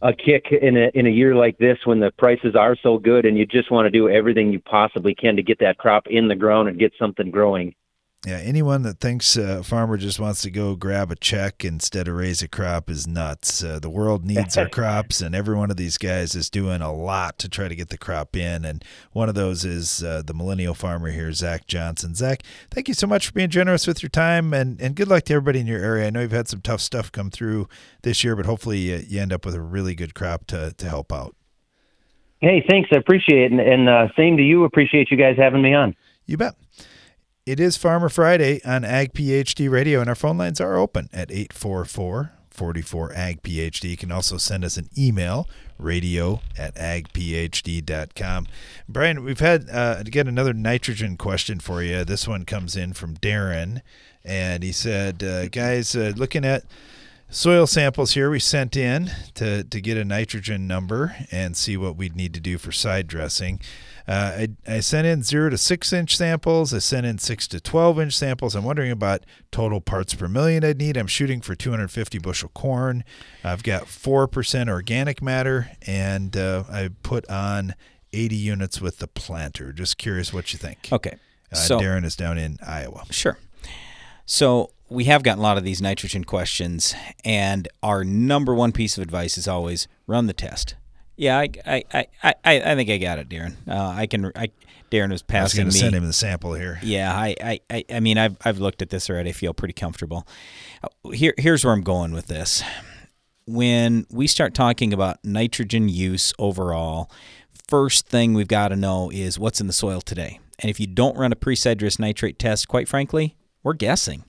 a kick in a in a year like this when the prices are so good, and you just want to do everything you possibly can to get that crop in the ground and get something growing. Yeah, anyone that thinks a farmer just wants to go grab a check instead of raise a crop is nuts. Uh, the world needs our crops, and every one of these guys is doing a lot to try to get the crop in. And one of those is uh, the millennial farmer here, Zach Johnson. Zach, thank you so much for being generous with your time, and, and good luck to everybody in your area. I know you've had some tough stuff come through this year, but hopefully you, you end up with a really good crop to, to help out. Hey, thanks. I appreciate it. And, and uh, same to you. Appreciate you guys having me on. You bet. It is Farmer Friday on Ag PhD Radio, and our phone lines are open at 844 44 Ag PhD. You can also send us an email, radio at agphd.com. Brian, we've had, uh, again, another nitrogen question for you. This one comes in from Darren, and he said, uh, Guys, uh, looking at soil samples here we sent in to, to get a nitrogen number and see what we'd need to do for side dressing. Uh, I, I sent in zero to six inch samples. I sent in six to 12 inch samples. I'm wondering about total parts per million I'd need. I'm shooting for 250 bushel corn. I've got 4% organic matter, and uh, I put on 80 units with the planter. Just curious what you think. Okay. Uh, So- Darren is down in Iowa. Sure. So we have gotten a lot of these nitrogen questions, and our number one piece of advice is always run the test. Yeah, I, I, I, I, I think I got it, Darren. Uh, I can. I, Darren was I was passing going to send him the sample here. Yeah, I, I, I, I mean, I've, I've looked at this already. I feel pretty comfortable. Uh, Here, here's where I'm going with this. When we start talking about nitrogen use overall, first thing we've got to know is what's in the soil today. And if you don't run a pre-sidedress nitrate test, quite frankly, we're guessing.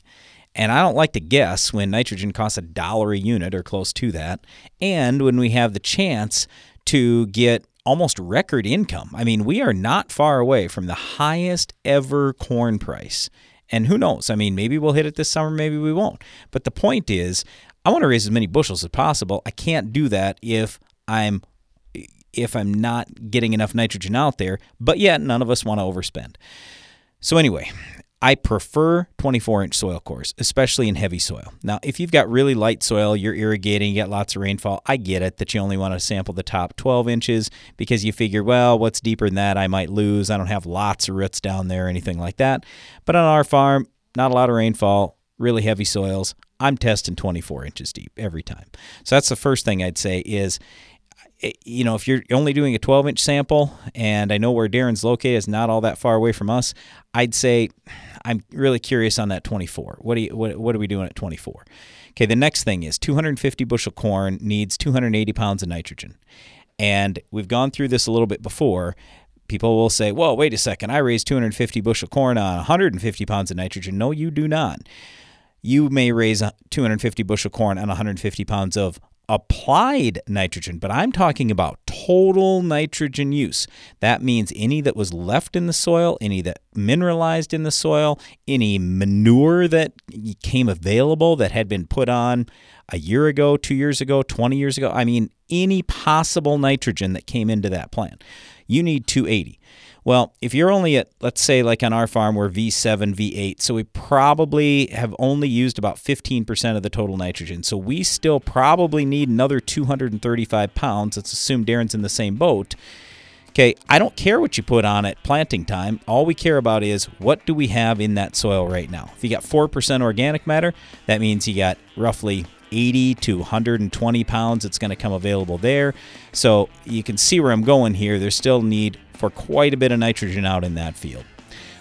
And I don't like to guess when nitrogen costs a dollar a unit or close to that, and when we have the chance to get almost record income. I mean, we are not far away from the highest ever corn price. And who knows? I mean, maybe we'll hit it this summer, maybe we won't. But the point is, I want to raise as many bushels as possible. I can't do that if I'm if I'm not getting enough nitrogen out there, but yet none of us want to overspend. So anyway, I prefer 24 inch soil cores, especially in heavy soil. Now, if you've got really light soil, you're irrigating, you get lots of rainfall, I get it that you only want to sample the top 12 inches because you figure, well, what's deeper than that? I might lose. I don't have lots of roots down there or anything like that. But on our farm, not a lot of rainfall, really heavy soils. I'm testing 24 inches deep every time. So that's the first thing I'd say is Eh, you know, if you're only doing a 12 inch sample, and I know where Darren's located is not all that far away from us, I'd say I'm really curious on that 24. What do you what, what are we doing at 24? Okay, the next thing is 250 bushel corn needs 280 pounds of nitrogen, and we've gone through this a little bit before. People will say, "Well, wait a second. I raised 250 bushel corn on 150 pounds of nitrogen." No, you do not you may raise 250 bushel corn on 150 pounds of applied nitrogen, but I'm talking about total nitrogen use. That means any that was left in the soil, any that mineralized in the soil, any manure that came available that had been put on a year ago, two years ago, 20 years ago. I mean, any possible nitrogen that came into that plant. You need 280. Well, if you're only at, let's say, like on our farm, we're V7, V8, so we probably have only used about 15% of the total nitrogen. So we still probably need another 235 pounds. Let's assume Darren's in the same boat. Okay, I don't care what you put on at planting time. All we care about is what do we have in that soil right now. If you got 4% organic matter, that means you got roughly 80 to 120 pounds that's going to come available there. So you can see where I'm going here. There's still need for quite a bit of nitrogen out in that field.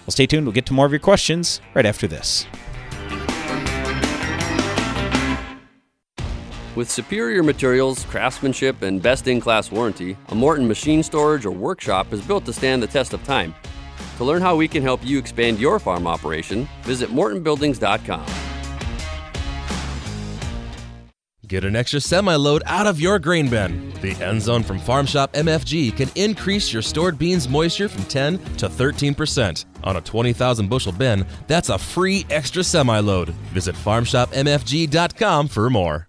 Well, stay tuned. We'll get to more of your questions right after this. With superior materials, craftsmanship, and best in class warranty, a Morton machine storage or workshop is built to stand the test of time. To learn how we can help you expand your farm operation, visit MortonBuildings.com. Get an extra semi load out of your grain bin. The end zone from Farm Shop MFG can increase your stored beans moisture from 10 to 13%. On a 20,000 bushel bin, that's a free extra semi load. Visit farmshopmfg.com for more.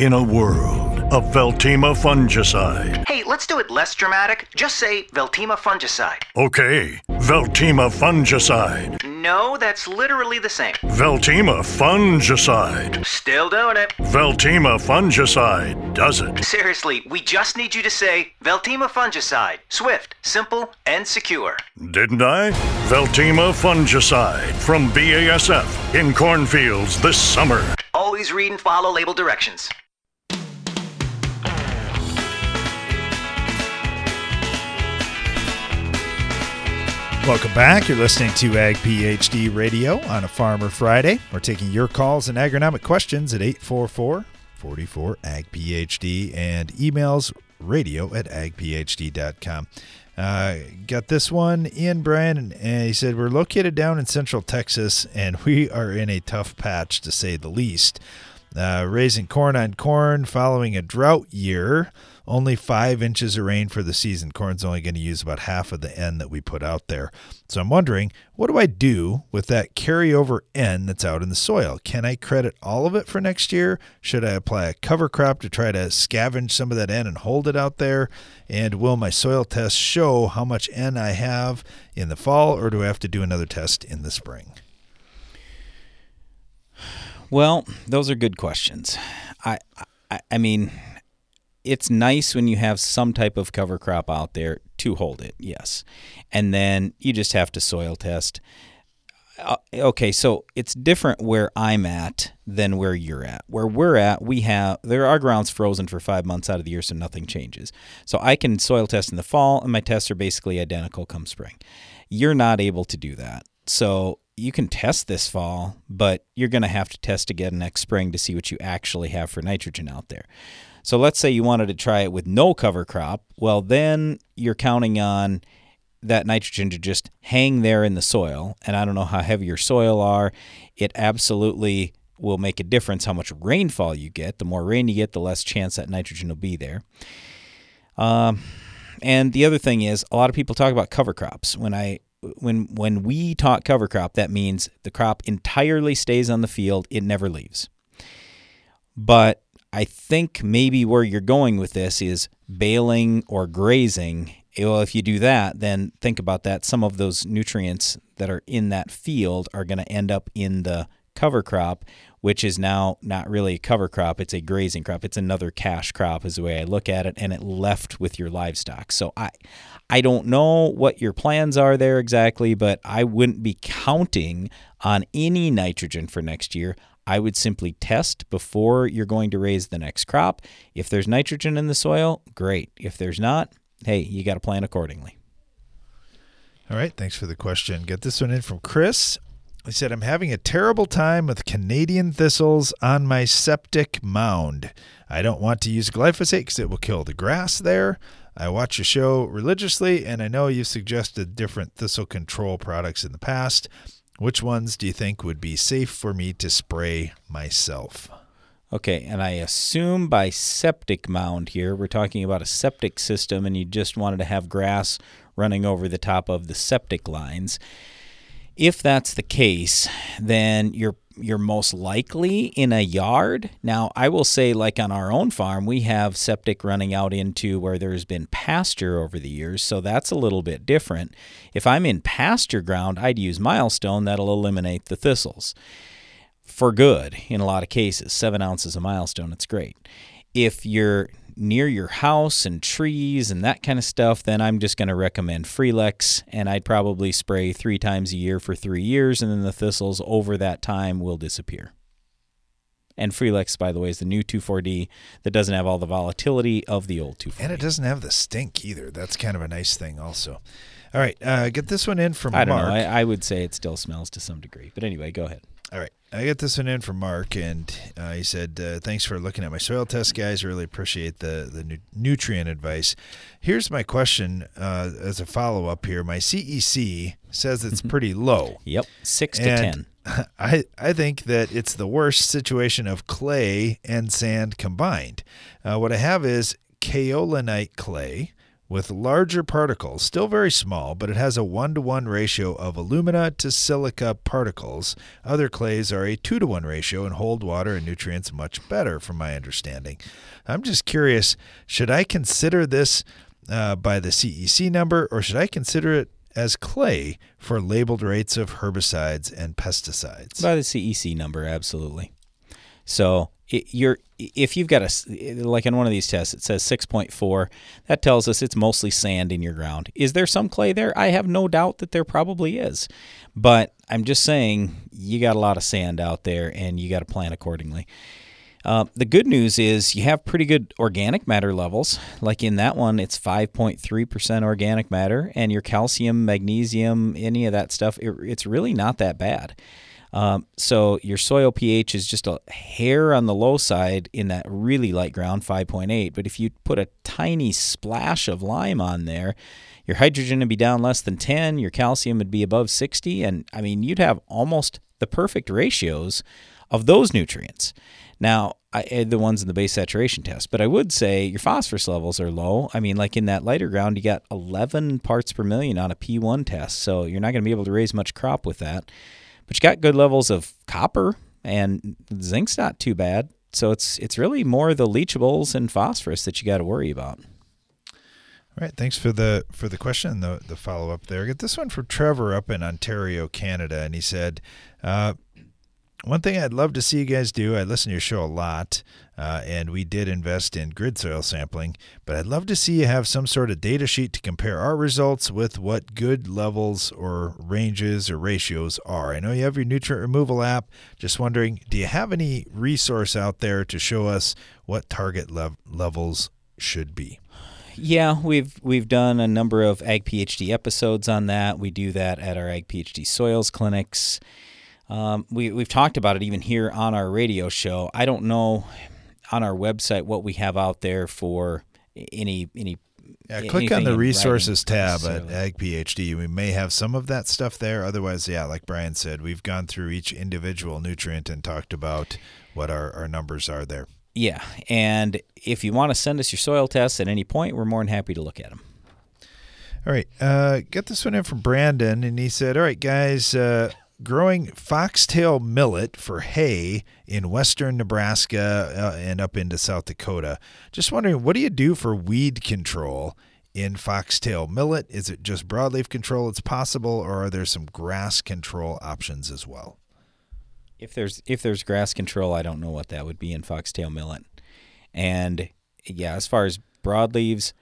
In a world of Veltima fungicide. Hey, let's do it less dramatic. Just say Veltima fungicide. Okay, Veltima fungicide. No, that's literally the same. Veltima fungicide. Still doing it. Veltima fungicide does it. Seriously, we just need you to say Veltima fungicide. Swift, simple, and secure. Didn't I? Veltima fungicide from BASF in cornfields this summer. Always read and follow label directions. Welcome back. You're listening to Ag PhD Radio on a Farmer Friday. We're taking your calls and agronomic questions at 844 44 Ag PhD and emails radio at agphd.com. Uh, got this one in, Brian, and, he said, We're located down in central Texas and we are in a tough patch to say the least. Uh, raising corn on corn following a drought year, only five inches of rain for the season. Corn's only going to use about half of the N that we put out there. So I'm wondering, what do I do with that carryover N that's out in the soil? Can I credit all of it for next year? Should I apply a cover crop to try to scavenge some of that N and hold it out there? And will my soil test show how much N I have in the fall, or do I have to do another test in the spring? Well, those are good questions. I, I, I mean, it's nice when you have some type of cover crop out there to hold it, yes. And then you just have to soil test. Uh, okay, so it's different where I'm at than where you're at. Where we're at, we have there are grounds frozen for five months out of the year, so nothing changes. So I can soil test in the fall, and my tests are basically identical come spring. You're not able to do that. So you can test this fall, but you're going to have to test again next spring to see what you actually have for nitrogen out there. So let's say you wanted to try it with no cover crop. Well, then you're counting on that nitrogen to just hang there in the soil. And I don't know how heavy your soil are. It absolutely will make a difference how much rainfall you get. The more rain you get, the less chance that nitrogen will be there. Um, and the other thing is, a lot of people talk about cover crops. When I when when we talk cover crop, that means the crop entirely stays on the field; it never leaves. But I think maybe where you're going with this is baling or grazing. Well, if you do that, then think about that. Some of those nutrients that are in that field are going to end up in the cover crop, which is now not really a cover crop, it's a grazing crop. It's another cash crop is the way I look at it and it left with your livestock. So I I don't know what your plans are there exactly, but I wouldn't be counting on any nitrogen for next year. I would simply test before you're going to raise the next crop. If there's nitrogen in the soil, great. If there's not, hey, you got to plan accordingly. All right, thanks for the question. Get this one in from Chris. He said, I'm having a terrible time with Canadian thistles on my septic mound. I don't want to use glyphosate because it will kill the grass there. I watch your show religiously, and I know you've suggested different thistle control products in the past. Which ones do you think would be safe for me to spray myself? Okay, and I assume by septic mound here, we're talking about a septic system, and you just wanted to have grass running over the top of the septic lines. If that's the case, then you're you're most likely in a yard. Now, I will say like on our own farm, we have septic running out into where there's been pasture over the years, so that's a little bit different. If I'm in pasture ground, I'd use milestone that'll eliminate the thistles. For good in a lot of cases. 7 ounces of milestone, it's great. If you're near your house and trees and that kind of stuff, then I'm just going to recommend Freelexx. And I'd probably spray three times a year for three years, and then the thistles over that time will disappear. And Freelexx, by the way, is the new 2,4-D that doesn't have all the volatility of the old 2,4-D. And it doesn't have the stink either. That's kind of a nice thing, also. All right, uh, get this one in from I don't Mark. know. I, I would say it still smells to some degree. But anyway, go ahead. All right. I got this one in from Mark, and uh, he said, uh, "Thanks for looking at my soil test, guys. Really appreciate the the nu- nutrient advice. Here's my question uh, as a follow up here. My CEC says it's pretty low. Yep, six to ten. I I think that it's the worst situation of clay and sand combined. Uh, what I have is kaolinite clay." With larger particles, still very small, but it has a one to one ratio of alumina to silica particles. Other clays are a two to one ratio and hold water and nutrients much better, from my understanding. I'm just curious should I consider this uh, by the CEC number or should I consider it as clay for labeled rates of herbicides and pesticides? By the CEC number, absolutely. So it, you're if you've got a like in one of these tests, it says 6.4. That tells us it's mostly sand in your ground. Is there some clay there? I have no doubt that there probably is, but I'm just saying you got a lot of sand out there, and you got to plan accordingly. Uh, the good news is you have pretty good organic matter levels. Like in that one, it's 5.3% organic matter, and your calcium, magnesium, any of that stuff, it, it's really not that bad. Um, so your soil pH is just a hair on the low side in that really light ground, 5.8. But if you put a tiny splash of lime on there, your hydrogen would be down less than 10, your calcium would be above 60, and I mean, you'd have almost the perfect ratios of those nutrients. Now, I add the ones in the base saturation test, but I would say your phosphorus levels are low. I mean, like in that lighter ground, you got 11 parts per million on a P1 test, so you're not going to be able to raise much crop with that. But you got good levels of copper and zinc's not too bad. So it's it's really more the leachables and phosphorus that you got to worry about. All right, thanks for the for the question, the the follow up there. I Get this one from Trevor up in Ontario, Canada, and he said, uh, one thing I'd love to see you guys do, I listen to your show a lot, uh, and we did invest in grid soil sampling, but I'd love to see you have some sort of data sheet to compare our results with what good levels or ranges or ratios are. I know you have your nutrient removal app. Just wondering, do you have any resource out there to show us what target lev- levels should be? Yeah, we've we've done a number of Ag PhD episodes on that. We do that at our Ag PhD soils clinics. Um, we we've talked about it even here on our radio show. I don't know on our website what we have out there for any any. Yeah, click on the resources tab at Ag PhD. We may have some of that stuff there. Otherwise, yeah, like Brian said, we've gone through each individual nutrient and talked about what our, our numbers are there. Yeah, and if you want to send us your soil tests at any point, we're more than happy to look at them. All right, uh, got this one in from Brandon, and he said, "All right, guys, uh, growing foxtail millet for hay in western Nebraska uh, and up into South Dakota. Just wondering, what do you do for weed control in foxtail millet? Is it just broadleaf control it's possible, or are there some grass control options as well? If there's if there's grass control, I don't know what that would be in foxtail millet. And yeah, as far as broadleaves,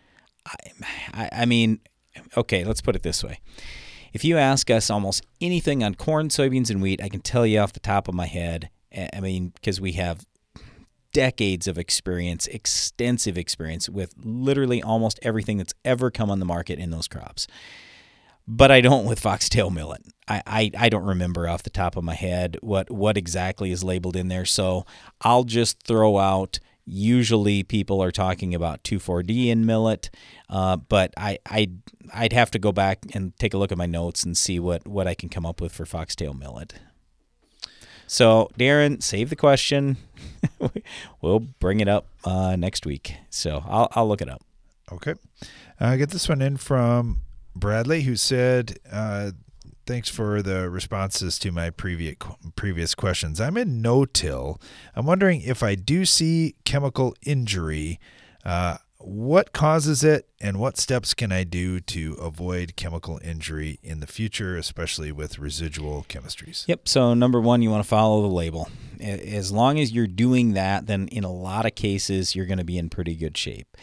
I, I, I mean, okay, let's put it this way if you ask us almost anything on corn, soybeans, and wheat, I can tell you off the top of my head. I mean, because we have decades of experience, extensive experience with literally almost everything that's ever come on the market in those crops. But I don't with foxtail millet. I, I, I don't remember off the top of my head what, what exactly is labeled in there. So I'll just throw out Usually, people are talking about 2,4-D in millet, uh, but I, I, I'd have to go back and take a look at my notes and see what, what I can come up with for foxtail millet. So, Darren, save the question. we'll bring it up uh, next week. So I'll, I'll look it up. Okay. I get this one in from Bradley, who said uh, Thanks for the responses to my previous previous questions. I'm in no-till. I'm wondering if I do see chemical injury, uh, what causes it, and what steps can I do to avoid chemical injury in the future, especially with residual chemistries? Yep. So number one, you want to follow the label. As long as you're doing that, then in a lot of cases you're going to be in pretty good shape.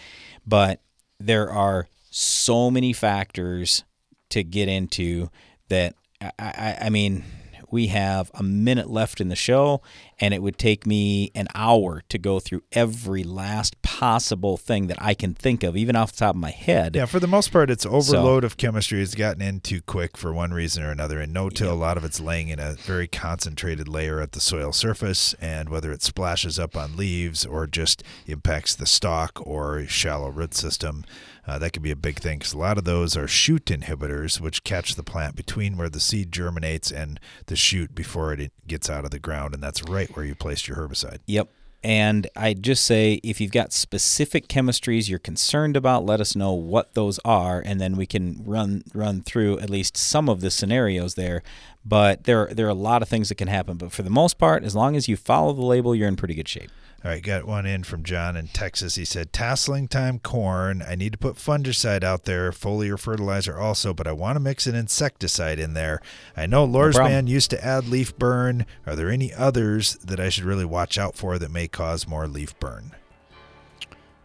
But there are so many factors to get into that I, I, I mean, we have a minute left in the show, and it would take me an hour to go through every last possible thing that I can think of, even off the top of my head. Yeah, for the most part, it's overload so, of chemistry has gotten in too quick for one reason or another. And no-till, a lot of it's laying in a very concentrated layer at the soil surface, and whether it splashes up on leaves or just impacts the stalk or shallow root system, uh, that could be a big thing because a lot of those are shoot inhibitors, which catch the plant between where the seed germinates and the shoot before it gets out of the ground, and that's right where you placed your herbicide. Yep. And I just say if you've got specific chemistries you're concerned about, let us know what those are, and then we can run run through at least some of the scenarios there. But there there are a lot of things that can happen. But for the most part, as long as you follow the label, you're in pretty good shape. All right, got one in from John in Texas. He said, Tasseling time corn. I need to put fungicide out there, foliar fertilizer also, but I want to mix an insecticide in there. I know Lorsban no used to add leaf burn. Are there any others that I should really watch out for that may cause more leaf burn?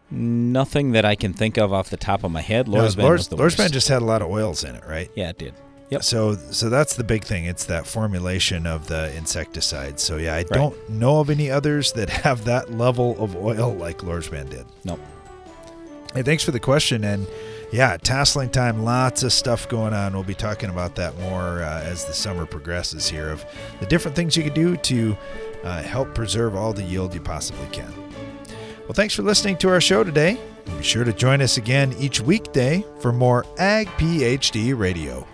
Nothing that I can think of off the top of my head. Lorsban, no, Lors, Lorsban just had a lot of oils in it, right? Yeah, it did. Yep. So so that's the big thing. It's that formulation of the insecticide. So yeah, I right. don't know of any others that have that level of oil like Lorsban did. Nope. Hey, thanks for the question and yeah, tasseling time, lots of stuff going on. We'll be talking about that more uh, as the summer progresses here of the different things you can do to uh, help preserve all the yield you possibly can. Well, thanks for listening to our show today. Be sure to join us again each weekday for more Ag PhD Radio.